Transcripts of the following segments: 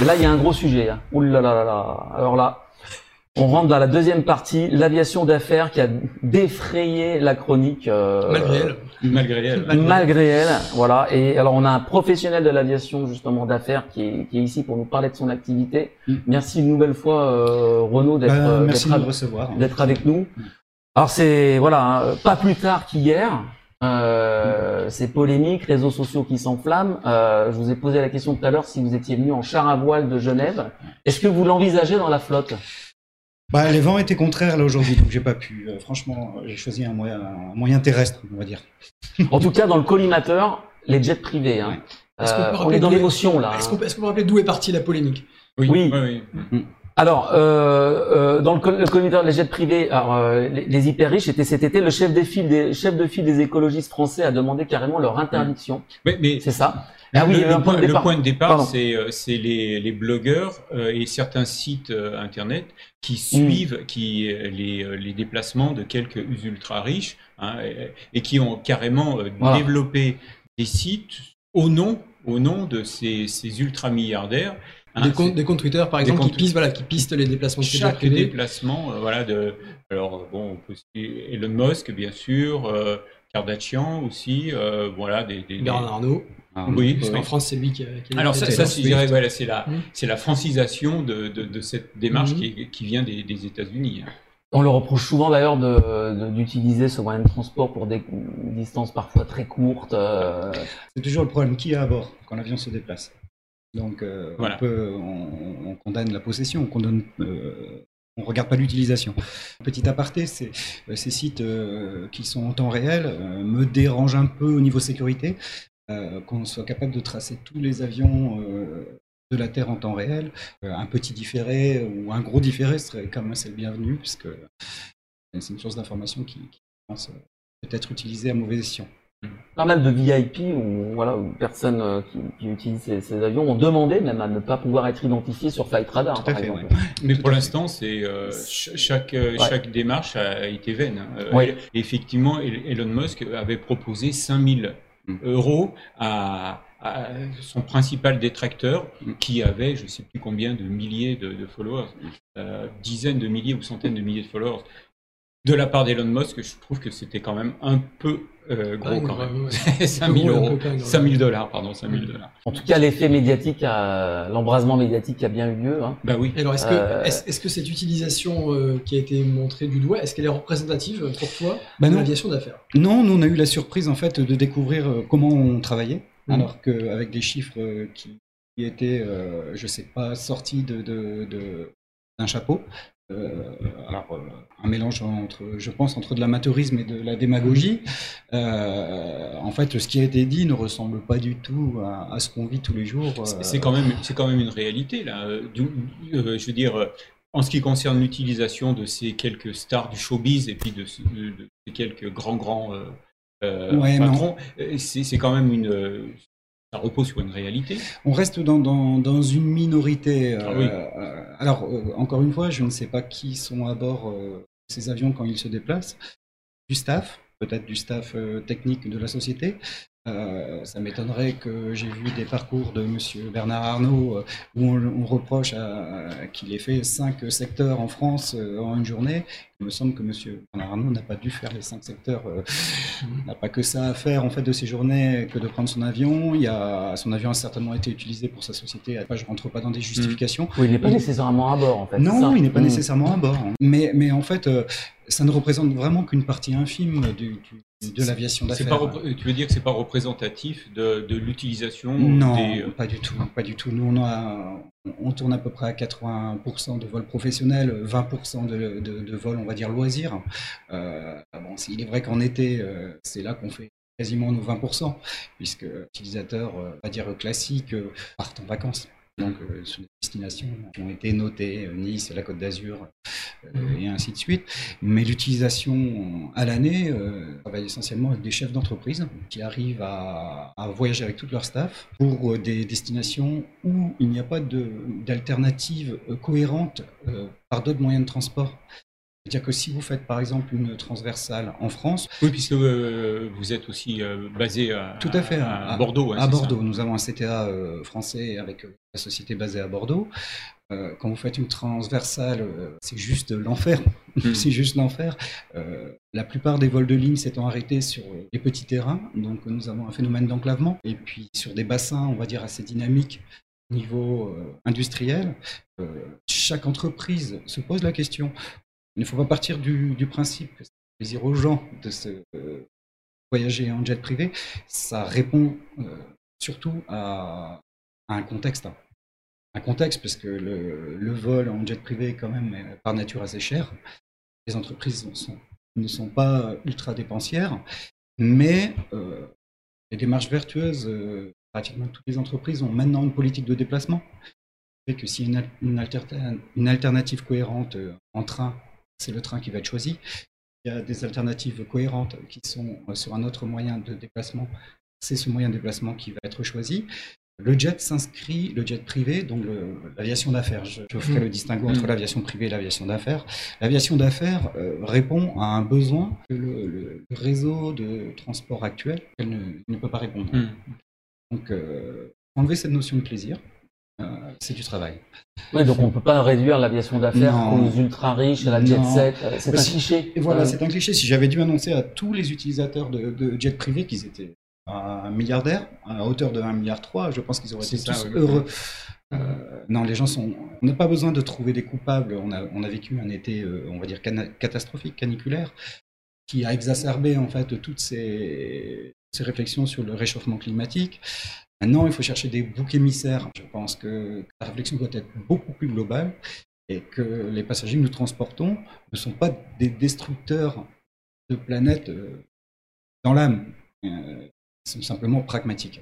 Mais là, il y a un gros sujet. Hein. Ouh là là là là. Alors là, on rentre dans la deuxième partie, l'aviation d'affaires qui a défrayé la chronique. euh, Malgré elle. Malgré elle. Malgré elle, voilà. Et alors, on a un professionnel de l'aviation justement d'affaires qui est, qui est ici pour nous parler de son activité. Mm. Merci une nouvelle fois, euh, Renaud, d'être Bah, euh, merci d'être de me av- recevoir. d'être avec nous. Alors c'est voilà, hein, pas plus tard qu'hier. Euh, c'est polémique, réseaux sociaux qui s'enflamment. Euh, je vous ai posé la question tout à l'heure si vous étiez venu en char à voile de Genève. Est-ce que vous l'envisagez dans la flotte? Bah, les vents étaient contraires là aujourd'hui, donc j'ai pas pu. Euh, franchement, j'ai choisi un moyen, un moyen terrestre, on va dire. En tout cas, dans le collimateur, les jets privés. Hein. Est-ce qu'on peut Euh, on est dans d'où est- l'émotion là. Est-ce hein. qu'on peut, est-ce qu'on peut rappeler d'où est partie la polémique? Oui, Oui. oui, oui. Alors, euh, euh, dans le, le collimateur des jets privés, alors, euh, les, les hyper riches étaient cet été. Le chef de file des chef de file des écologistes français a demandé carrément leur interdiction. Mais, mais C'est ça. Ah oui, le, point de le départ. point de départ, Pardon. c'est euh, c'est les, les blogueurs euh, et certains sites euh, internet qui suivent qui, les, les déplacements de quelques ultra riches hein, et, et qui ont carrément Voilà. développé des sites au nom, au nom de ces, ces ultra milliardaires. Des, comptes, des comptes Twitter, par exemple, qui pistent, voilà, qui pistent les déplacements de chaque privés. déplacement, euh, voilà, de, alors bon, on peut citer Elon Musk, bien sûr, euh, Kardashian aussi, euh, voilà, des, des- des- Bernard Arnault. oui, Parce oui. qu'en France, c'est lui qui a, qui a Alors ça, ça, dirais, voilà, c'est la, c'est la francisation de, de, de cette démarche Mhm. qui, qui vient des, des États-Unis. hein. On le reproche souvent d'ailleurs de- de- d'utiliser ce moyen de transport pour des distances parfois très courtes. euh, C'est toujours le problème qui est à bord quand l'avion se déplace? Donc, euh, Voilà. on, peut, on, on condamne la possession, on condamne. euh, on regarde pas l'utilisation. Petit aparté, c'est euh, ces sites euh, qui sont en temps réel me dérangent un peu au niveau sécurité. Qu'on soit capable de tracer tous les avions de la Terre en temps réel. Un petit différé ou un gros différé serait quand même assez le bienvenu, puisque c'est une source d'information qui, qui je pense, peut être utilisée à mauvais escient. Pas mal de VIP ou voilà ou personnes euh, qui, qui utilisent ces, ces avions ont demandé même à ne pas pouvoir être identifiés sur Flight Radar. Tout à par fait, exemple. Mais Tout pour l'instant, c'est euh, chaque euh, Ouais. chaque démarche a été vaine. hein. Euh, Ouais. effectivement, El- Elon Musk avait proposé 5000 Mm. euros à, à son principal détracteur, Mm. qui avait, je ne sais plus combien de milliers de, de followers, euh, dizaines de milliers ou centaines de milliers de followers. De la part d'Elon Musk, je trouve que c'était quand même un peu euh, gros Ah, quand ouais, même. ouais, 5000 Un peu euros, quand même. 5000 dollars, pardon, 5000 dollars. En tout cas, l'effet médiatique, a- l'embrasement médiatique a bien eu lieu. hein. Bah oui. Et Alors, est-ce que, Euh, est-ce, est-ce que cette utilisation euh, qui a été montrée du doigt, est-ce qu'elle est représentative pour toi Bah de l'aviation d'affaires? Non, nous on a eu la surprise en fait de découvrir comment on travaillait, Mhm. alors qu'avec des chiffres qui, étaient, euh, je sais pas, sortis de, de- de- d'un chapeau. Euh, alors euh, un mélange entre, je pense, entre de l'amateurisme et de la démagogie. Euh, en fait, ce qui a été dit ne ressemble pas du tout à, à ce qu'on vit tous les jours. C'est- quand même, c'est quand même une réalité là. Je veux dire, en ce qui concerne l'utilisation de ces quelques stars du showbiz et puis de, de- de ces quelques grands grands euh, Ouais, patrons, c'est quand même une, ça repose sur une réalité. On reste dans, dans, dans une minorité. euh, Ah oui. euh, alors, euh, encore une fois, je ne sais pas qui sont à bord de ces avions quand ils se déplacent. Du staff, peut-être du staff technique de la société. Euh, ça m'étonnerait que j'ai vu des parcours de Monsieur Bernard Arnault euh, où on, on reproche qu'il ait fait cinq secteurs en France euh, en une journée. Il me semble que Monsieur Bernard Arnault n'a pas dû faire les cinq secteurs euh, n'a pas que ça à faire en fait de ses journées que de prendre son avion. Il y a, son avion a certainement été utilisé pour sa société. Après, je rentre pas dans des justifications. Oui, il n'est pas Il- nécessairement à bord en fait. Non, ça il n'est pas Mm. nécessairement à bord. Mais, mais en fait, euh, ça ne représente vraiment qu'une partie infime du, du- de l'aviation d'affaires. tu veux dire que c'est pas représentatif de, de l'utilisation Non, des. euh, pas du tout, pas du tout. Nous, on, a, on tourne à peu près à 80% de vols professionnels, 20% de, vols, on va dire, loisirs. Euh, il est vrai qu'en été, euh, c'est là qu'on fait quasiment nos 20%, puisque l'utilisateur, euh, on va dire, classique, partent en vacances. Donc, euh, sur des destinations qui ont été notées, euh, Nice, la Côte d'Azur, euh, et ainsi de suite. Mais l'utilisation à l'année euh, travaille essentiellement avec des chefs d'entreprise qui arrivent à, à voyager avec tout leur staff pour euh, des destinations où il n'y a pas de- d'alternative euh, cohérente euh, par d'autres moyens de transport. C'est-à-dire que si vous faites par exemple une transversale en France, Oui, puisque euh, vous êtes aussi euh, basé à, Tout à fait, à, à- Bordeaux. hein, à Bordeaux, nous avons un CTA euh, français avec la société basée à Bordeaux. Quand vous faites une transversale, euh, c'est juste l'enfer. C'est juste l'enfer. La plupart des vols de ligne s'étant arrêtés sur les petits terrains, donc nous avons un phénomène d'enclavement. Et puis sur des bassins, on va dire assez dynamiques au niveau industriel, chaque entreprise se pose la question. Il ne faut pas partir du, principe que c'est plaisir aux gens de se euh, voyager en jet privé. Ça répond euh, surtout à, un contexte. hein. Un contexte parce que le, vol en jet privé est quand même euh, par nature assez cher. Les entreprises ne sont pas ultra dépensières, mais les démarches vertueuses, pratiquement toutes les entreprises ont maintenant une politique de déplacement. Fait que a une, une alter- une alternative cohérente en train, c'est le train qui va être choisi. Il y a des alternatives cohérentes qui sont euh, sur un autre moyen de déplacement, c'est ce moyen de déplacement qui va être choisi. Le jet s'inscrit, le jet privé, donc l'aviation d'affaires. Je, je ferai le distinguo entre Mm. l'aviation privée et l'aviation d'affaires. L'aviation d'affaires euh, répond à un besoin que le, réseau de transport actuel elle ne, ne peut pas répondre. Mm. Donc, euh, enlever cette notion de plaisir, c'est du travail. Ouais, donc on peut pas réduire l'aviation d'affaires aux ultra riches, à la jet set. euh, C'est un cliché. Et voilà, Euh, c'est un cliché. Si j'avais dû annoncer à tous les utilisateurs de, de jet privé qu'ils étaient un milliardaire, à hauteur de 1,3 milliard, je pense qu'ils auraient été tous heureux. Euh, non, les gens sont. On n'a pas besoin de trouver des coupables. On a, on a vécu un été, euh, on va dire, cana- catastrophique, caniculaire, qui a exacerbé en fait toutes ces, ces réflexions sur le réchauffement climatique. Maintenant, il faut chercher des boucs émissaires. Je pense que la réflexion doit être beaucoup plus globale et que les passagers que nous transportons ne sont pas des destructeurs de planètes euh, dans l'âme. Euh, ils sont simplement pragmatiques.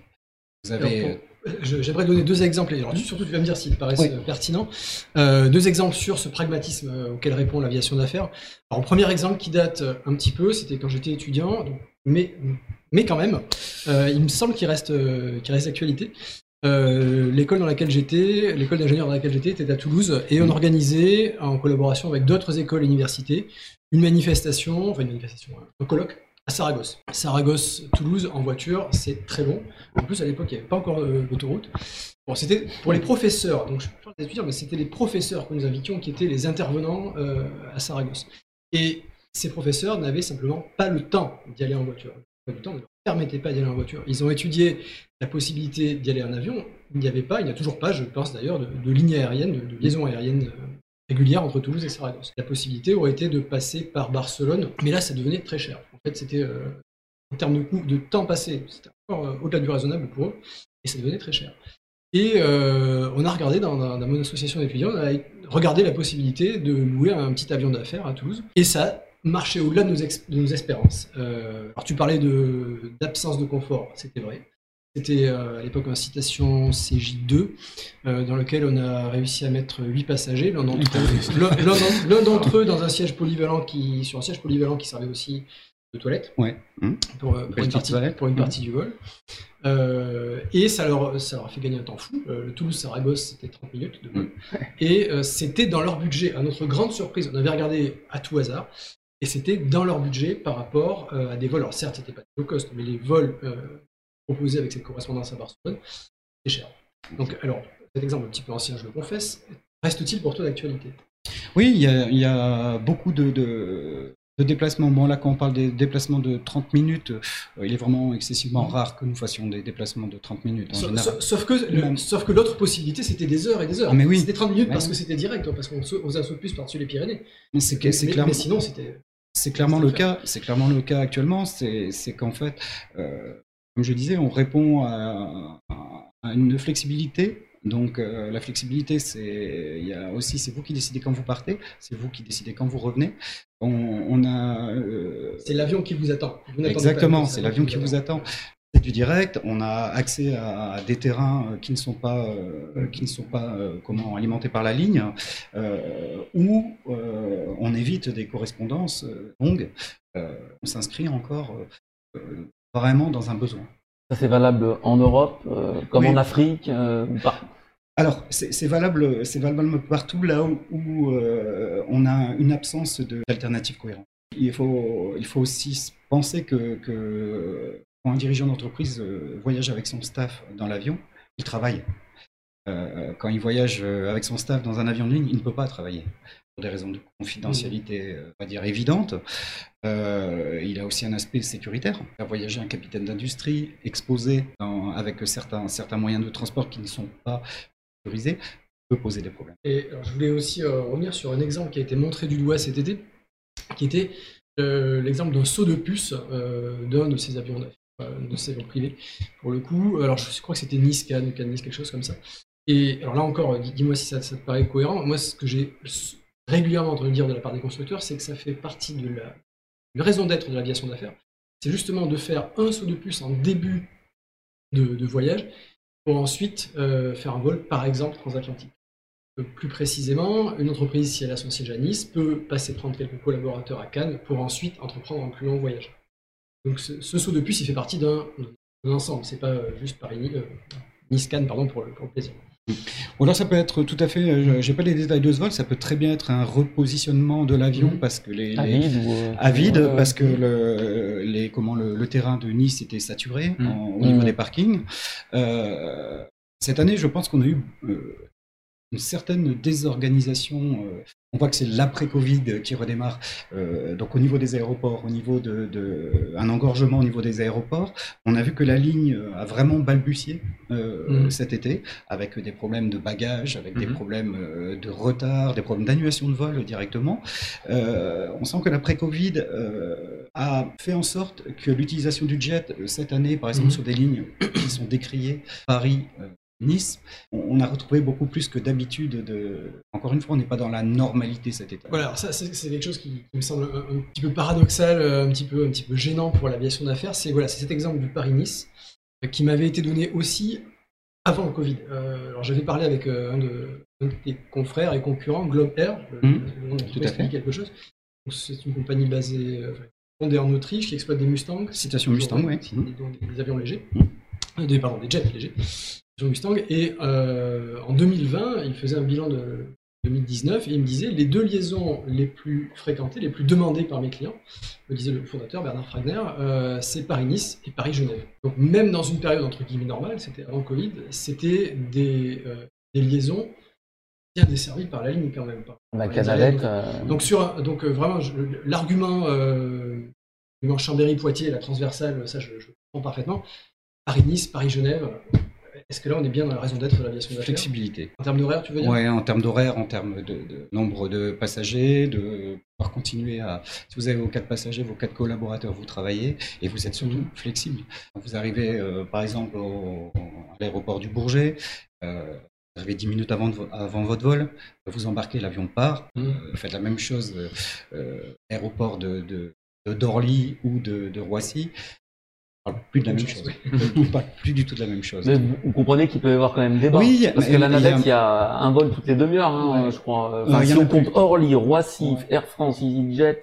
Vous avez. Je- J'aimerais donner deux exemples, alors, surtout tu vas me dire s'ils paraissent Oui. euh, pertinents. Euh, deux exemples sur ce pragmatisme euh, auquel répond l'aviation d'affaires. Alors, premier exemple qui date euh, un petit peu, c'était quand j'étais étudiant, donc- mais, mais quand même, euh, il me semble qu'il reste, euh, qu'il reste d'actualité. Euh, l'école dans laquelle j'étais, l'école d'ingénieur dans laquelle j'étais était à Toulouse, et on organisait, en collaboration avec d'autres écoles et universités, une manifestation, enfin une manifestation, un colloque à Saragosse. Saragosse, Toulouse, en voiture, c'est très bon. En plus, à l'époque, il n'y avait pas encore euh, d'autoroute. Bon, c'était pour les professeurs, donc je parle des étudiants, mais c'était les professeurs que nous invitions qui étaient les intervenants euh, à Saragosse. Et ces professeurs n'avaient simplement pas le temps d'y aller en voiture. Temps, ne leur permettait pas d'y aller en voiture. Ils ont étudié la possibilité d'y aller en avion. Il n'y avait pas, il n'y a toujours pas, je pense d'ailleurs, de, de ligne aérienne, de, de liaison aérienne euh, régulière entre Toulouse et Saragosse. La possibilité aurait été de passer par Barcelone, mais là, ça devenait très cher. En fait, c'était euh, en termes de temps passé, c'était encore euh, au-delà du raisonnable pour eux, et ça devenait très cher. Et on a regardé dans, dans- dans mon association d'étudiants, on a regardé la possibilité de louer un petit avion d'affaires à Toulouse, et ça marchait au-delà de nos, ex- de nos espérances. Euh, alors tu parlais d'absence de, confort, c'était vrai. C'était euh, à l'époque une citation CJ2, euh, dans lequel on a réussi à mettre 8 passagers, l'un d'entre eux, dans un siège polyvalent qui, sur un siège polyvalent qui servait aussi de toilette Ouais. Pour, une, petite partie, toilette. pour une partie du vol. Euh, et ça leur, ça leur a fait gagner un temps fou. Euh, le Toulouse-Saragosse, c'était 30 minutes de vol. Et euh, c'était dans leur budget. À notre grande surprise, on avait regardé à tout hasard. Et c'était dans leur budget par rapport euh, à des vols. Alors certes, c'était pas low cost, mais les vols euh, proposés avec cette correspondance à Barcelone, c'était cher. Donc, alors, cet exemple un petit peu ancien, je le confesse, reste-t-il pour toi d'actualité? Oui, il y a, il y a beaucoup de, de, de déplacements. Bon, là, quand on parle des déplacements de 30 minutes, euh, il est vraiment excessivement rare que nous fassions des déplacements de 30 minutes. En Sauf, général. sauf- sauf que, le- sauf que l'autre possibilité, c'était des heures et des heures. Ah, mais oui. C'était 30 minutes parce que c'était direct, hein, parce qu'on faisait un saut de plus par-dessus les Pyrénées. Mais c'est que- Mais, c'est mais- clairement, mais sinon, c'était. C'est clairement le cas. C'est clairement le cas actuellement. C'est qu'en fait, euh, comme je disais, on répond à, à une flexibilité. Donc euh, la flexibilité, c'est il y a aussi c'est vous qui décidez quand vous partez, c'est vous qui décidez quand vous revenez. On, on a euh, C'est l'avion qui vous attend. Vous Exactement, c'est l'avion qui vous attend. Du direct. On a accès à, des terrains euh, qui ne sont pas, euh, qui ne sont pas euh, comment alimentés par la ligne, où on évite des correspondances longues. On s'inscrit encore vraiment dans un besoin. Ça c'est valable en Europe, comme Oui. en Afrique, ou pas? Alors, c'est valable, c'est valable partout là où, euh, on a une absence d'alternatives cohérentes. Il faut, il faut aussi penser que, que quand un dirigeant d'entreprise euh, voyage avec son staff dans l'avion, il travaille. Euh, quand il voyage avec son staff dans un avion de ligne, il ne peut pas travailler pour des raisons de confidentialité, on va dire évidentes. il a aussi un aspect sécuritaire. Faire voyager un capitaine d'industrie exposé avec certains, certains moyens de transport qui ne sont pas peut poser des problèmes. Et je voulais aussi euh, revenir sur un exemple qui a été montré du doigt cet été, qui était euh, l'exemple d'un saut de puce euh, d'un de ces avions de avions privés, pour le coup. Alors, je crois que c'était Nice, Cannes, Cannes, quelque chose comme ça. Et alors là encore, dis-moi si ça, te paraît cohérent. Moi, ce que j'ai régulièrement entendu dire de la part des constructeurs, c'est que ça fait partie de la, raison d'être de l'aviation d'affaires. C'est justement de faire un saut de puce en début de voyage pour ensuite euh, faire un vol, par exemple, transatlantique. Euh, plus précisément, une entreprise, si elle a son siège à Nice, peut passer prendre quelques collaborateurs à Cannes pour ensuite entreprendre un plus long voyage. Donc ce, saut de puce, il fait partie d'un ensemble, c'est pas euh, juste Paris, Nice-Cannes pardon, pour le, plaisir. Ou alors ça peut être tout à fait, j'ai pas les détails de ce vol, ça peut très bien être un repositionnement de l'avion mmh. parce que les, à vide, à vide parce que le, les, comment le, terrain de Nice était saturé mmh. au niveau mmh. des parkings. Euh, cette année, je pense qu'on a eu euh, une certaine désorganisation. Euh, on voit que c'est l'après-Covid qui redémarre. Euh, donc au niveau des aéroports, au niveau de, un engorgement au niveau des aéroports, on a vu que la ligne a vraiment balbutié euh, mmh. cet été, avec des problèmes de bagages, avec des mmh. problèmes de retard, des problèmes d'annulation de vol directement. on sent que l'après-Covid a fait en sorte que l'utilisation du jet cette année, par exemple mmh. sur des lignes qui sont décriées, Paris, Nice, on a retrouvé beaucoup plus que d'habitude. De... Encore une fois, on n'est pas dans la normalité cet été. Voilà, ça c'est quelque chose qui, me semble un, petit peu paradoxal, euh, un petit peu, un petit peu gênant pour l'aviation d'affaires. C'est voilà, cet exemple du Paris-Nice euh, qui m'avait été donné aussi avant le Covid. Euh, alors j'avais parlé avec un, de, tes confrères et concurrents, Globe Air, mmh, tout à fait. quelque chose. C'est une compagnie basée, fondée en Autriche qui exploite des Mustangs. Citation Mustang, oui. Des, avions légers. Mmh. Des, pardon, des jets légers. Mustang. Et euh, en 2020, il faisait un bilan de 2019 et il me disait les deux liaisons les plus fréquentées, les plus demandées par mes clients, me disait le fondateur Bernard Fragner, euh, c'est Paris-Nice et Paris-Genève. Donc même dans une période entre guillemets normale, c'était avant Covid, c'était des, euh, des, liaisons bien desservies par la ligne quand même. Par, la Canalette. Donc, sur donc vraiment l'argument Chambéry-Poitiers, la transversale, ça je, je comprends parfaitement. Paris-Nice, Paris-Genève, est-ce que là, on est bien dans la raison d'être de l'aviation Flexibilité. En termes d'horaire, tu veux dire Oui, en termes d'horaire, en termes de, nombre de passagers, de pouvoir continuer à. Si vous avez vos quatre passagers, vos quatre collaborateurs, vous travaillez et vous êtes surtout flexible. vous arrivez, euh, par exemple, au, à l'aéroport du Bourget, euh, vous arrivez 10 minutes avant, avant votre vol, vous embarquez, l'avion part. Mmh. Euh, faites la même chose, aéroport de, de, Dorly ou de, de Roissy parle plus de la même chose. on parle plus du tout de la même chose. Mais vous, comprenez qu'il peut y avoir quand même débat. Oui, parce que la navette, il y, a... un vol toutes les demi-heures, hein, je crois. Enfin, si on compte Orly, Roissy, Air France, EasyJet,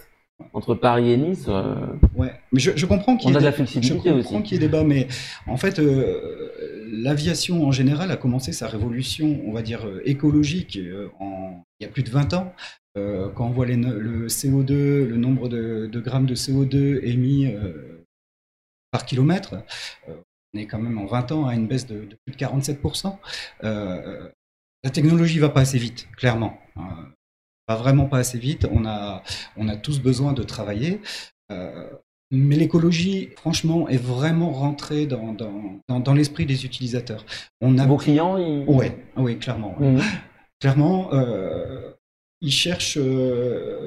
entre Paris et Nice. Euh... Ouais, mais je, je comprends qu'il y, ait de la flexibilité je comprends qu'il y ait débat, mais en fait, euh, l'aviation en général a commencé sa révolution, on va dire euh, écologique, euh, en... il y a plus de 20 ans. quand on voit les, le CO2, le nombre de, de, grammes de CO2 émis par kilomètre. Euh, on est quand même en 20 ans à une baisse de, plus de 47%. Euh, la technologie va pas assez vite, clairement. Hein. va vraiment pas assez vite. On a, on a tous besoin de travailler. Euh, mais l'écologie, franchement, est vraiment rentrée dans, dans, dans, l'esprit des utilisateurs. On a... Vos clients ils... ouais, Oui, clairement. Mmh. Clairement, ils cherchent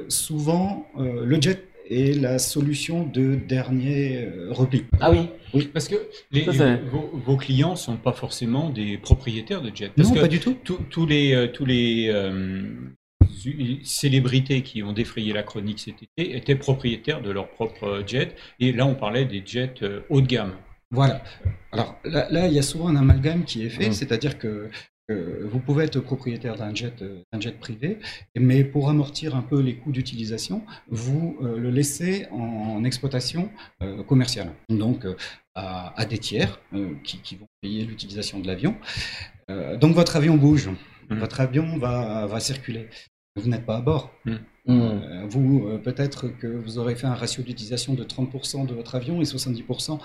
souvent le jet et la solution de dernier euh, repli. Ah oui oui, parce que vos, clients ne sont pas forcément des propriétaires de jet. non, pas du tout. tous les, euh, tous les euh, célébrités qui ont défrayé la chronique cet été étaient propriétaires de leur propre jet. Et là, on parlait des jets haut de gamme. Voilà. Alors là, il y a souvent un amalgame qui est fait, mmh. c'est-à-dire que euh, vous pouvez être propriétaire d'un jet, euh, d'un jet privé, mais pour amortir un peu les coûts d'utilisation, vous euh, le laissez en exploitation euh, commerciale. Donc euh, à, à des tiers euh, qui, qui vont payer l'utilisation de l'avion. Euh, donc votre avion bouge, Mhm. votre avion va, va circuler. Vous n'êtes pas à bord. Hmm. Euh, vous, euh, peut-être que vous aurez fait un ratio d'utilisation de 30% de votre avion et 70%,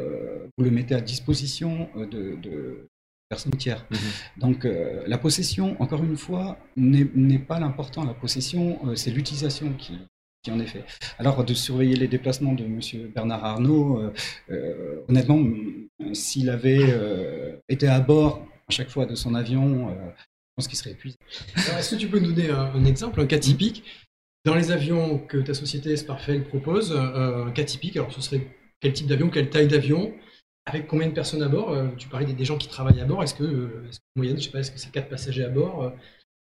euh, vous le mettez à disposition euh, de, de tiers. Mhm. Donc euh, la possession, encore une fois, n'est pas l'important. La possession, euh, c'est l'utilisation qui, qui en est fait. Alors de surveiller les déplacements de M. Bernard Arnault, euh, euh, honnêtement, s'il avait euh, été à bord à chaque fois de son avion, euh, je pense qu'il serait épuisé. Alors, Est-ce que tu peux nous donner un, un exemple, un cas typique Dans les avions que ta société Sparfell propose, euh, un cas typique, alors ce serait quel type d'avion, quelle taille d'avion? Avec combien de personnes à bord Euh, Tu parlais des, gens qui travaillent à bord. Est-ce que, euh, que moyenne, je sais pas, est-ce que c'est quatre passagers à bord Euh,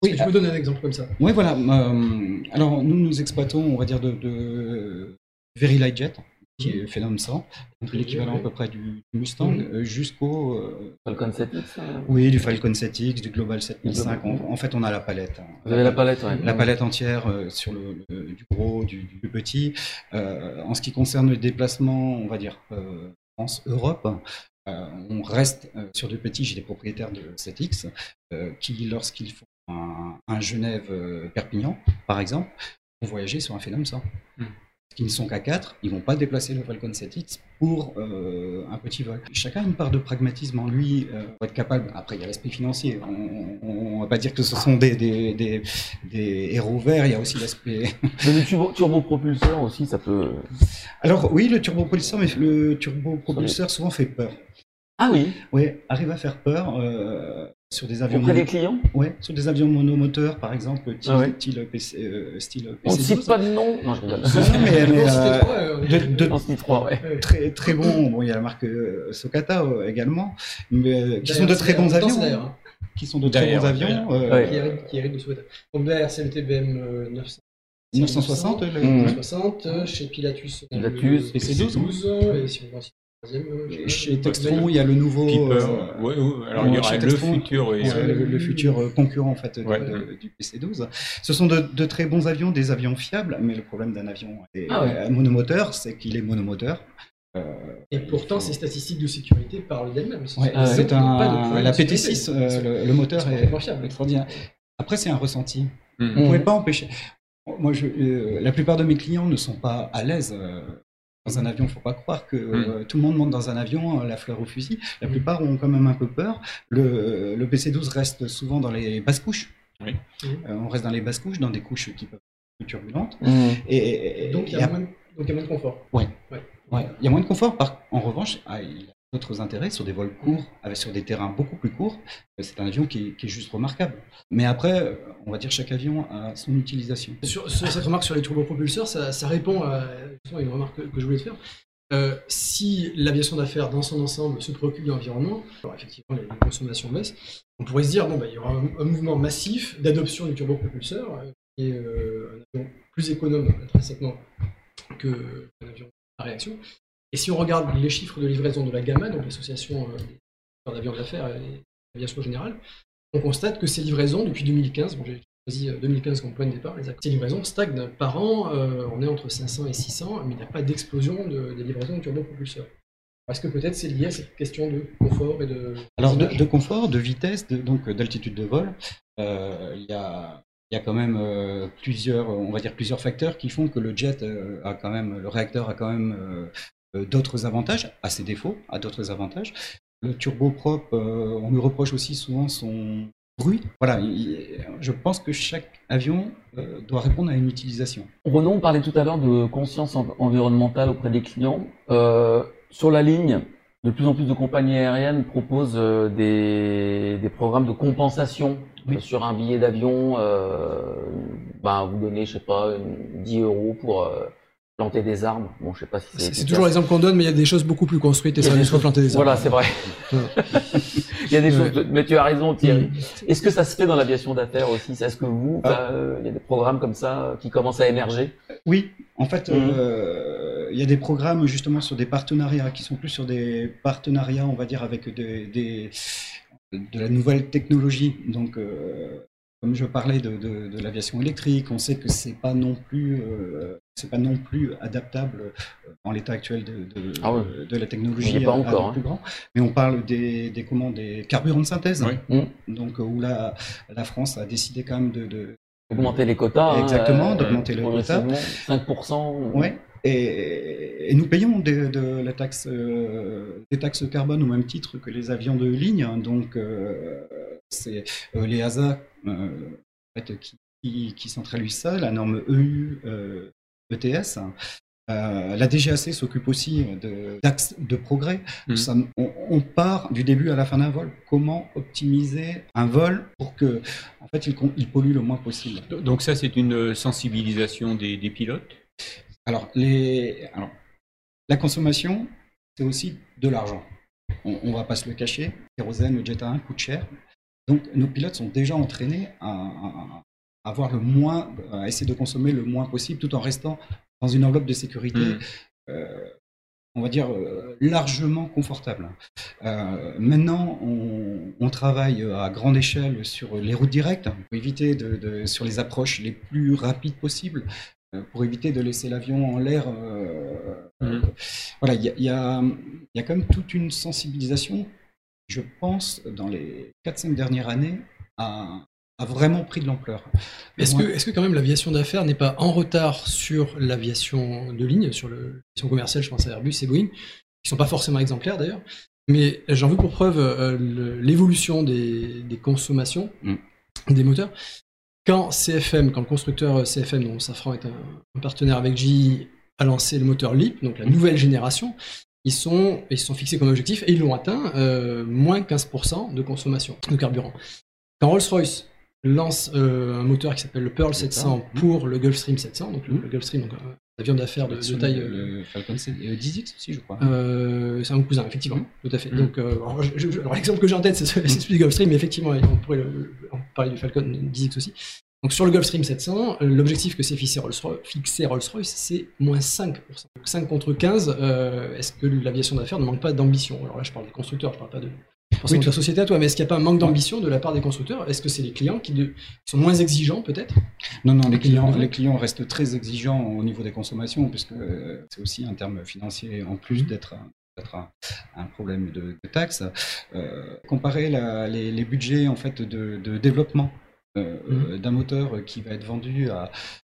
Est-ce que tu peux donner un exemple comme ça? Oui, voilà. euh, alors, nous, nous exploitons, on va dire, de, de Very Light Jet, qui est Phenom 100, donc l'équivalent à peu près du Mustang, Mhm. jusqu'au. euh, Falcon 7X. euh, oui, du Falcon 7X, du Global 7005. En, en fait, on a la palette. hein. Vous avez la palette, ouais. La palette entière euh, sur le, le- du gros, du, du petit. Euh, en ce qui concerne le déplacement, on va dire euh, France-Europe, euh, on reste euh, sur du petit. J'ai des propriétaires de 7X euh, qui, lorsqu'ils font un, Genève-Perpignan, par exemple, vont voyager sur un 100. Hmm. Qui ne sont qu'à 4, ils vont pas déplacer le Falcon 7X pour euh, un petit vol. Chacun a une part de pragmatisme en lui, euh, pour être capable. Après, il y a l'aspect financier. On ne va pas dire que ce sont des, des, des, des héros verts, il y a aussi l'aspect. Mais le turbo, turbopropulseur aussi, ça peut. Alors, oui, le turbopropulseur, mais le turbopropulseur souvent fait peur. Ah oui, Oui, arrive à faire peur euh, sur des avions. auprès des clients. Ouais, sur des avions monomoteurs, par exemple, style, Ah ouais. style PC, euh, style On ne PC12. cite pas de nom. Non, je rigole. Non, mais, mais, euh, trois, euh, On trois, ouais. très très bon. Bon, il y a la marque Socata euh, également, mais qui sont de très bons avions. hein, Qui sont de très bons avions. Euh, qui hérite, qui hérite de Soweta. Donc derrière, c'est le TBM euh, 900. 960, le- Mmh. 960, euh, chez Pilatus, Pilatus, le PC12, PC12, et si on va Chez Textron, il y a le nouveau. Keeper. euh, Ouais, ouais, alors il y aura le Textron, futur euh, le, le futur euh, concurrent en fait de- Ouais. de- du PC-12. Ce sont de, de très bons avions, des avions fiables, mais le problème d'un avion est- Ah ouais. monomoteur, c'est qu'il est monomoteur. Et pourtant, ces statistiques de sécurité parlent d'elles-mêmes. Ouais, c'est un, la de sécurité. PT6, euh, le, le moteur C'est est fiable. extraordinaire. Après, c'est un ressenti. hmm. Vous ne pouvez Mhm. pas empêcher. Moi, je, euh, la plupart de mes clients ne sont pas à l'aise. euh, dans un avion, il ne faut pas croire que euh, tout le monde monte dans un avion, euh, la fleur au fusil. La Mm. plupart ont quand même un peu peur. Le, le PC-12 reste souvent dans les basses couches. Oui. Euh, on reste dans les basses couches, dans des couches qui peuvent être plus turbulentes. Mmh. Et, et- Donc, il y a moins de- donc, il y a moins de confort. Ouais. Ouais, il y a moins de confort. Par, en revanche, ah, il a d'autres intérêts sur des vols courts, avec, sur des terrains beaucoup plus courts. Euh, C'est un avion qui est, juste remarquable. Mais après, euh, on va dire chaque avion a son utilisation. Sur, cette remarque sur les turbopropulseurs, ça, répond à une remarque que, je voulais faire. Euh, si l'aviation d'affaires dans son ensemble se préoccupe de l'environnement, alors effectivement les, consommations baissent, on pourrait se dire bon bah, y aura un, mouvement massif d'adoption du turbopropulseur, euh, qui est euh, un avion plus économe intrinsèquement que un avion à réaction. Et si on regarde les chiffres de livraison de la GAMA, donc l'association euh, d'avions d'affaires et l'aviation générale, on constate que ces livraisons depuis 2015, bon, j'ai choisi euh, 2015 comme point de départ, les ces livraisons stagnent par an, euh, on est entre 500 et 600, mais il n'y a pas d'explosion de, des livraisons de turbopropulseurs. Est-ce que peut-être c'est lié à cette question de confort et de... Alors, de, confort, de vitesse, de- donc euh, d'altitude de vol, euh, il y, a, il y a quand même euh, plusieurs, on va dire plusieurs facteurs qui font que le jet euh, a quand même, le réacteur a quand même euh, euh, d'autres avantages, à ses défauts, a d'autres avantages. Le turboprop, euh, on lui reproche aussi souvent son bruit. Voilà, il- je pense que chaque avion euh, doit répondre à une utilisation. Renaud, on parlait tout à l'heure de conscience en- environnementale auprès des clients. Euh, sur la ligne, de plus en plus de compagnies aériennes proposent euh, des, des programmes de compensation Oui. Euh, sur un billet d'avion. Euh, ben, vous donnez, je sais pas, une- 10 euros pour euh, planter des arbres. Bon, je sais pas si c'est. C'est toujours l'exemple qu'on donne, mais il y a des choses beaucoup plus construites et ça des choses- planter des arbres. Voilà, c'est vrai. Il y a des Ouais. choses, mais tu as raison, Thierry. Mm. Est-ce que ça se fait dans l'aviation d'affaires aussi? Est-ce que vous, Ah. euh, il y a des programmes comme ça euh, qui commencent à émerger? Oui, en fait, Mhm. euh, il y a des programmes justement sur des partenariats qui sont plus sur des partenariats, on va dire, avec des, des- de la nouvelle technologie. Donc, euh, comme je parlais de, de, de l'aviation électrique, on sait que c'est pas non plus, euh, c'est pas non plus adaptable euh, en l'état actuel de, de, Ah ouais. de la technologie. Pas à- encore, hein. plus grand. Mais on parle des, des, comment, des carburants de synthèse. Oui. Donc, euh, où la, la France a décidé quand même de, de Augmenter les quotas. hein, Exactement, euh, d'augmenter les quotas. progressivement, 5%. Ouais. Et, et nous payons de, de la taxe, euh, des taxes carbone au même titre que les avions de ligne. hein. Donc, euh, c'est euh, les ASA euh, qui, qui, qui centralisent ça, la norme EU ETS. Euh, la DGAC s'occupe aussi de- d'axes de progrès. Mhm. Ça- on, on part du début à la fin d'un vol. Comment optimiser un vol pour que, en fait, il, pollue le moins possible? Donc ça, c'est une sensibilisation des, des pilotes? Alors, les... Alors, la consommation, c'est aussi de l'argent. On, on va pas se le cacher. Le kérosène, le jet A1 coûte cher. Donc, nos pilotes sont déjà entraînés à, à- à avoir le moins, à essayer de consommer le moins possible, tout en restant dans une enveloppe de sécurité, Mm. euh, on va dire euh, largement confortable. Euh, maintenant, on, on travaille à grande échelle sur les routes directes pour éviter de, de- sur les approches les plus rapides possibles pour éviter de laisser l'avion en l'air. euh, Mhm. Voilà, il y a, y y quand même toute une sensibilisation, je pense, dans les 4-5 dernières années, a, a vraiment pris de l'ampleur. Est-ce que, est-ce que quand même l'aviation d'affaires n'est pas en retard sur l'aviation de ligne, sur l'aviation commerciale, je pense à Airbus et Boeing, qui sont pas forcément exemplaires d'ailleurs, mais j'en veux pour preuve euh, l'évolution des, des consommations Mm. des moteurs. Quand CFM, quand le constructeur CFM, dont Safran est un, un partenaire avec GE, a lancé le moteur LEAP, donc la nouvelle génération, ils sont, ils se sont fixés comme objectif, et ils l'ont atteint, euh, moins 15% de consommation de carburant. Quand Rolls-Royce lance euh, un moteur qui s'appelle le Pearl 700 pour le Gulfstream 700, donc le, le Gulfstream, donc un avion d'affaires de, de taille. le, euh, le Falcon C- euh, 10X aussi, je crois. euh, c'est un cousin, effectivement, tout à fait. Mm. Donc, euh, alors, alors, l'exemple que j'ai en tête, c'est ce- c'est celui du Gulfstream, mais effectivement, on pourrait le- parler du Falcon 10X aussi. Donc, sur le Gulfstream 700, euh, l'objectif que s'est fixé Rolls-Royce, c'est moins 5%. Donc, 5 contre 15, euh, est-ce que l'aviation d'affaires ne manque pas d'ambition? Alors là, je parle des constructeurs, je parle pas de, Oui, la société à toi, mais est-ce qu'il n'y a pas un manque d'ambition de la part des constructeurs? Est-ce que c'est les clients qui, de- sont moins exigeants, peut-être? Non, non, les clients, Mhm. les clients restent très exigeants au niveau des consommations, puisque c'est aussi un terme financier en plus d'être un, d'être un, un problème de, de taxes. Euh, comparer la- les, les budgets en fait de, de développement euh, Mhm. d'un moteur qui va être vendu à,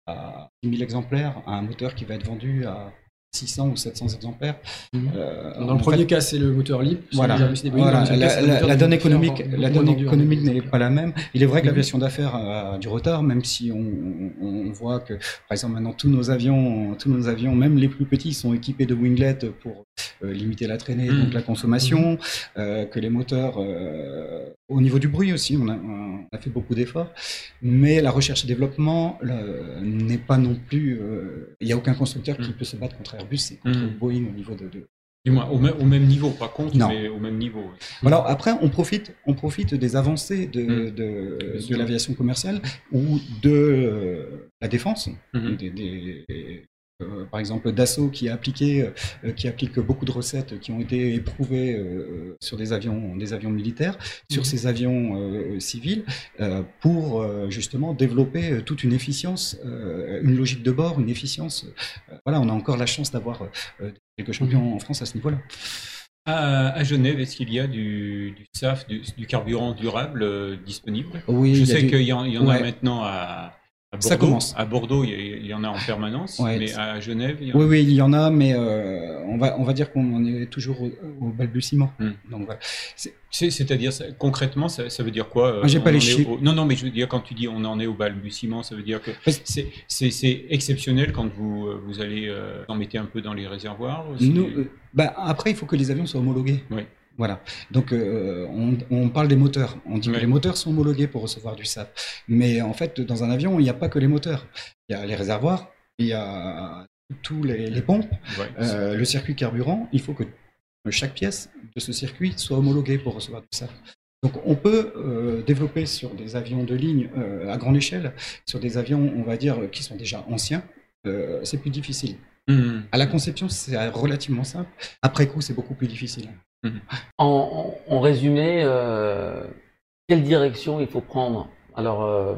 à 10 000 exemplaires à un moteur qui va être vendu à 600 ou 700 exemplaires. Mhm. euh, Dans le premier fait, cas, c'est le moteur libre. Voilà, la, cas, donne économique, la donne économique n'est pas la même. Il est vrai que Mhm. l'aviation d'affaires a du retard, même si on, on- on voit que, par exemple, maintenant tous nos avions, tous nos avions, même les plus petits, sont équipés de winglets pour euh, limiter la traînée, Mhm. donc la consommation, euh, que les moteurs, euh, au niveau du bruit aussi, on a, on a fait beaucoup d'efforts, mais la recherche et développement n'est pas non plus. euh, Il n'y a aucun constructeur qui Mhm. peut se battre contre Airbus et contre Mhm. Boeing au niveau de, de, Du moins, au, même- au même niveau, pas contre, Non. mais au même niveau. alors après, on profite, on profite des avancées de, Mm. de, l'aviation commerciale ou de euh, la défense. Mhm. Des- des- euh, par exemple, Dassault qui a appliqué, euh, qui applique beaucoup de recettes qui ont été éprouvées euh, sur des avions, des avions militaires, sur Mhm. ces avions civils, pour justement développer toute une efficience, une logique de bord, une efficience. Voilà, on a encore la chance d'avoir quelques champions en France à ce niveau-là. À, à Genève, est-ce qu'il y a du, du SAF, du, du carburant durable disponible? Oui, Je sais du- qu'il y en, il y en a maintenant à, à Bordeaux. Ça commence. À Bordeaux, il y, en a en permanence, Ouais, mais à Genève, il y en Oui, oui, il y en a, mais euh, on, va, on va dire qu'on en est toujours au, au balbutiement. Hmm. Donc voilà. C'est- C'est-à-dire, concrètement, ça, ça veut dire quoi euh, Ah, j'ai pas les chiffres. au- Non, non, mais je veux dire, quand tu dis on en est au balbutiement, ça veut dire que c'est exceptionnel quand vous, euh, vous allez euh, en mettez un peu dans les réservoirs Nous, euh, bah, après, il faut que les avions soient homologués. Oui. Voilà. Donc, euh, on, on parle des moteurs. On dit que les moteurs sont homologués pour recevoir du SAF. Mais en fait, dans un avion, il n'y a pas que les moteurs. Il y a les réservoirs, il y a tous les, les pompes, euh, le circuit carburant. Il faut que chaque pièce de ce circuit soit homologuée pour recevoir du SAF. Donc, on peut euh, développer sur des avions de ligne euh, à grande échelle, sur des avions, on va dire, qui sont déjà anciens. euh, c'est plus difficile. Mhm. À la conception, c'est relativement simple. Après coup, c'est beaucoup plus difficile. Mhm. En, en- en résumé, euh, quelle direction il faut prendre? Alors, euh,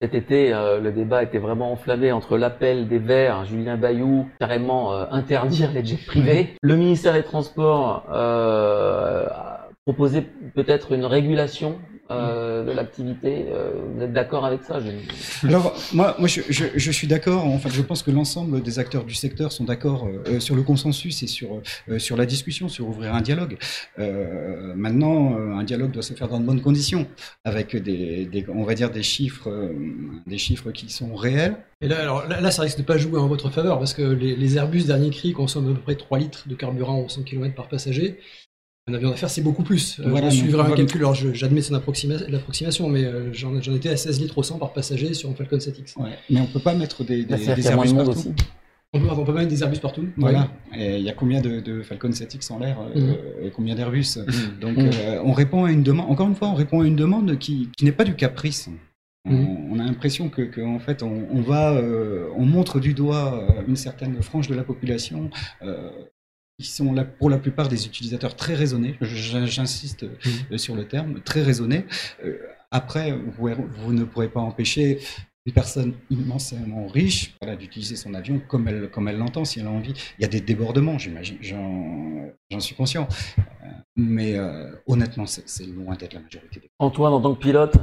cet été, euh, le débat était vraiment enflammé entre l'appel des Verts, Julien Bayou, carrément euh, interdire les jets privés. Le ministère des Transports euh, a proposé peut-être une régulation euh, de l'activité. Euh, vous êtes d'accord avec ça je... Alors, moi, moi je, je, je suis d'accord. En fait, je pense que l'ensemble des acteurs du secteur sont d'accord euh, sur le consensus et sur, euh, sur la discussion, sur ouvrir un dialogue. Euh, maintenant, euh, un dialogue doit se faire dans de bonnes conditions, avec des, des on va dire, des chiffres, euh, des chiffres qui sont réels. Et là, alors, là, là, ça risque de pas jouer en votre faveur parce que les, les Airbus dernier cri consomment à peu près 3 litres de carburant au 100 km par passager. Un avion d'affaires, c'est beaucoup plus. Euh, Voilà, je donc, suivrai un calcul, alors j'admets son approxima- l'approximation, mais euh, j'en étais à 16 litres au 100 par passager sur un Falcon 7X. Ouais. Mais on peut pas mettre des, Airbus partout. aussi. On peut, on peut mettre des Airbus partout. Voilà. Et il y a combien de, de Falcon 7X en l'air euh, Mhm. et combien d'Airbus Donc, Mhm. euh, on répond à une demande. Encore une fois, on répond à une demande qui, qui n'est pas du caprice. On, Mhm. on a l'impression que, que, en fait, on, on va, euh, on montre du doigt une certaine frange de la population. Euh, qui sont là, pour la plupart des utilisateurs très raisonnés, j'insiste euh, sur le terme, très raisonnés. Euh, après, vous, vous ne pourrez pas empêcher une personne immensément riche voilà, d'utiliser son avion comme elle comme elle l'entend, si elle a envie. Il y a des débordements, j'imagine, j'en suis conscient. Euh, Mais euh, honnêtement, c'est loin d'être la majorité des Antoine, en tant que pilote,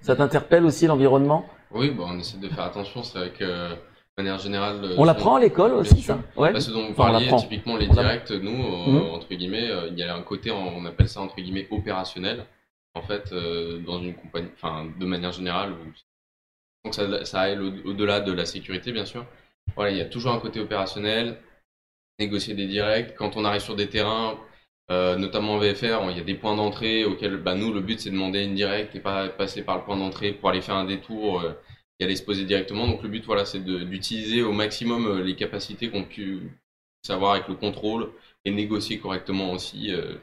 ça t'interpelle aussi l'environnement? Oui, bon, on essaie de faire attention. C'est vrai que, manière générale. On ce l'apprend à l'école aussi, ça Ouais. Ce dont vous on parliez, typiquement les On directs, nous, euh, Mhm. entre guillemets, euh, il y a un côté, on appelle ça entre guillemets opérationnel. En fait, euh, dans une compagnie, enfin, de manière générale, donc ça, ça aille au- au-delà de la sécurité, bien sûr. Voilà, il y a toujours un côté opérationnel, négocier des directs. Quand on arrive sur des terrains, euh, notamment en VFR, il y a des points d'entrée auxquels, bah, nous, le but, c'est de demander une directe et pas passer par le point d'entrée pour aller faire un détour euh, et aller se poser directement. Donc le but, voilà, c'est d'utiliser au maximum euh, les capacités qu'on pu savoir avec le contrôle et négocier correctement aussi, euh,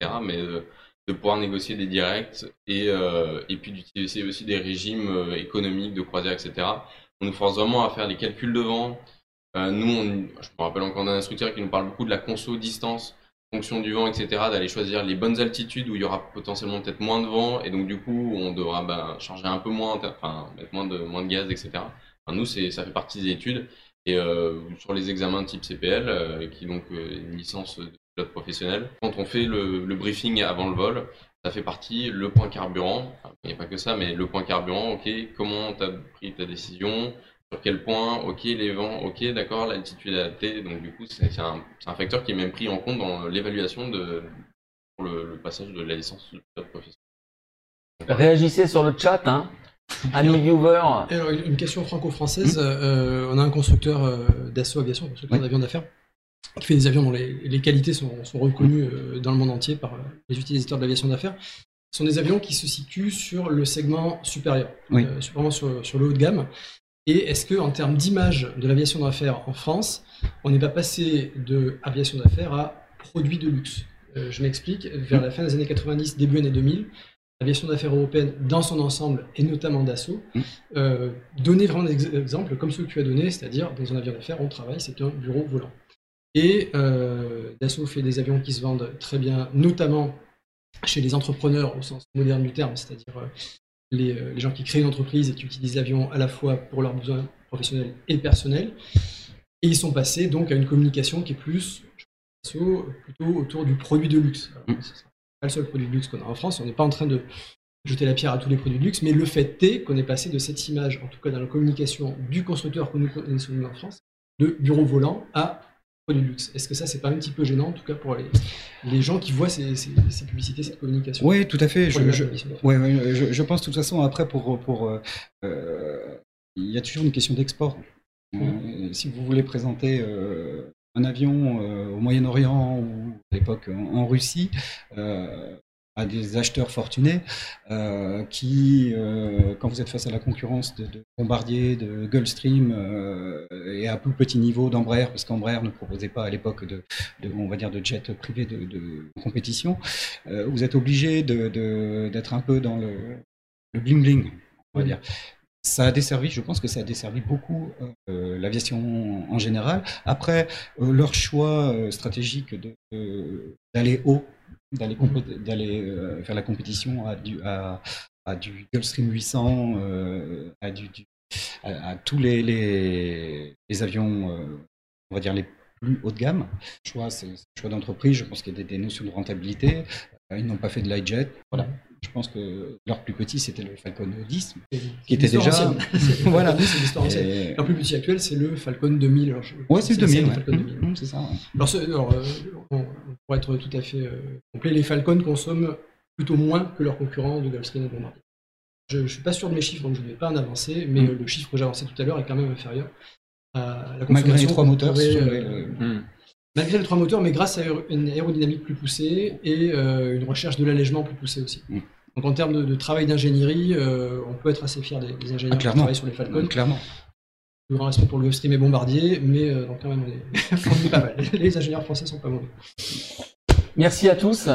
etc. Mais euh, de pouvoir négocier des directs et, et puis d'utiliser aussi des régimes économiques de croisière, etc. On nous force vraiment à faire les calculs de vent. Euh, nous, on, je me rappelle encore d'un instructeur qui nous parle beaucoup de la conso distance, fonction du vent, etc. D'aller choisir les bonnes altitudes où il y aura potentiellement peut-être moins de vent et donc du coup on devra ben, charger un peu moins, enfin mettre moins de moins de gaz, etc. Enfin, nous, ça fait partie des études et euh, sur les examens type CPL, euh, qui est donc euh, une licence de pilote professionnel, quand on fait le, briefing avant le vol, ça fait partie le point carburant. Il n'y a pas que ça, mais le point carburant. Ok, comment tu as pris ta décision sur quel point, ok, les vents, ok, d'accord, l'altitude adaptée. Donc, du coup, c'est un, facteur qui est même pris en compte dans l'évaluation de pour le, le passage de la licence de pilote professionnel. Réagissez sur le chat, hein. Alors, une question franco-française. euh, on a un constructeur euh, d'assaut aviation, un constructeur Oui. d'avions d'affaires, qui fait des avions dont les, les qualités sont, sont reconnues euh, dans le monde entier par les utilisateurs de l'aviation d'affaires. Ce sont des avions qui se situent sur le segment supérieur, Oui. euh, sur- vraiment sur, sur le haut de gamme. Et est-ce que, en termes d'image de l'aviation d'affaires en France, on n'est pas passé de aviation d'affaires à produit de luxe? Euh, Je m'explique. Vers la fin des années 90, début années 2000, l'aviation d'affaires européenne, dans son ensemble, et notamment Dassault, Mm. euh, donner vraiment des ex- exemples comme ceux que tu as donnés, c'est-à-dire dans un avion d'affaires, on travaille, c'est un bureau volant. Et euh, Dassault fait des avions qui se vendent très bien, notamment chez les entrepreneurs au sens moderne du terme, c'est-à-dire les, euh, les gens qui créent une entreprise et qui utilisent l'avion à la fois pour leurs besoins professionnels et personnels. Et ils sont passés donc à une communication qui est plus plutôt autour du produit de luxe. Alors, ce sera pas le seul produit de luxe qu'on a en France, on n'est pas en train de jeter la pierre à tous les produits de luxe, mais le fait est qu'on est passé de cette image, en tout cas dans la communication du constructeur que nous connaissons en France, de bureau volant à de luxe? Est-ce que ça, c'est pas un petit peu gênant, en tout cas pour les, les gens qui voient ces, ces- ces publicités, cette communication? Oui, tout à fait. Je, je- aviations d'affaires ouais, ouais, je, je pense de toute façon, après, pour. pour euh, euh, il y a toujours une question d'export. Euh, si vous voulez présenter euh, un avion au Moyen-Orient ou à l'époque en, en Russie, à des acheteurs fortunés euh, qui, euh, quand vous êtes face à la concurrence de, de Bombardier, de Gulfstream euh, et à plus petit niveau d'Embraer, parce qu'Embraer ne proposait pas à l'époque de, de, on va dire, de jet privé de, de compétition, vous êtes obligé d'être un peu dans le, le bling bling, on va dire. ça a desservi, je pense que ça a desservi beaucoup euh, l'aviation en général. Après, euh, leur choix euh, stratégique d'aller haut, d'aller, euh, faire la compétition à du, à, du Gulfstream 800, euh, à, du, à, tous les, les, avions, euh, on va dire les plus haut de gamme. Choix, c'est choix d'entreprise. Je pense qu'il y a des, des notions de rentabilité. Ils n'ont pas fait de l'iJet. Voilà. Je pense que leur plus petit, c'était le Falcon 10. C'est- Qui était déjà- Voilà. C'est l'histoire ancienne. Et- Leur plus petit actuel, c'est le Falcon 2000. Alors, je- Ouais, c'est le 2000. le ouais. Falcon 2000. Mmh, c'est ça. ouais. Alors, ce- alors, euh, on- pour être tout à fait euh, complet, les Falcons consomment plutôt moins que leurs concurrents de Gulfstream et Bombardier. Je ne suis pas sûr de mes chiffres, donc je ne vais pas en avancer, mais Mm. le chiffre que j'ai avancé tout à l'heure est quand même inférieur à la Malgré les consommation trois moteurs pourrait, euh, le- Hmm. Malgré les trois moteurs, mais grâce à une aérodynamique plus poussée et euh, une recherche de l'allègement plus poussée aussi. Mm. Donc en termes de, de travail d'ingénierie, euh, on peut être assez fier des, des ingénieurs Ah, qui travaillent sur les Falcons. Clairement. Plus grand respect pour le Gulfstream et Bombardier, mais euh, donc quand même on est, on est pas mal. Les ingénieurs français sont pas mauvais. Merci à tous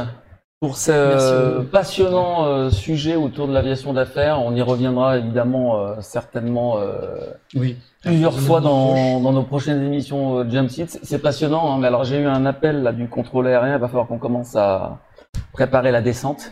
pour ce vous. passionnant euh, sujet autour de l'aviation d'affaires. On y reviendra évidemment euh, certainement euh, Oui. plusieurs fois dans, dans nos prochaines émissions euh, Jump Seat. C'est- C'est passionnant, hein, mais alors j'ai eu un appel là, du contrôle aérien, il va falloir qu'on commence à préparer la descente.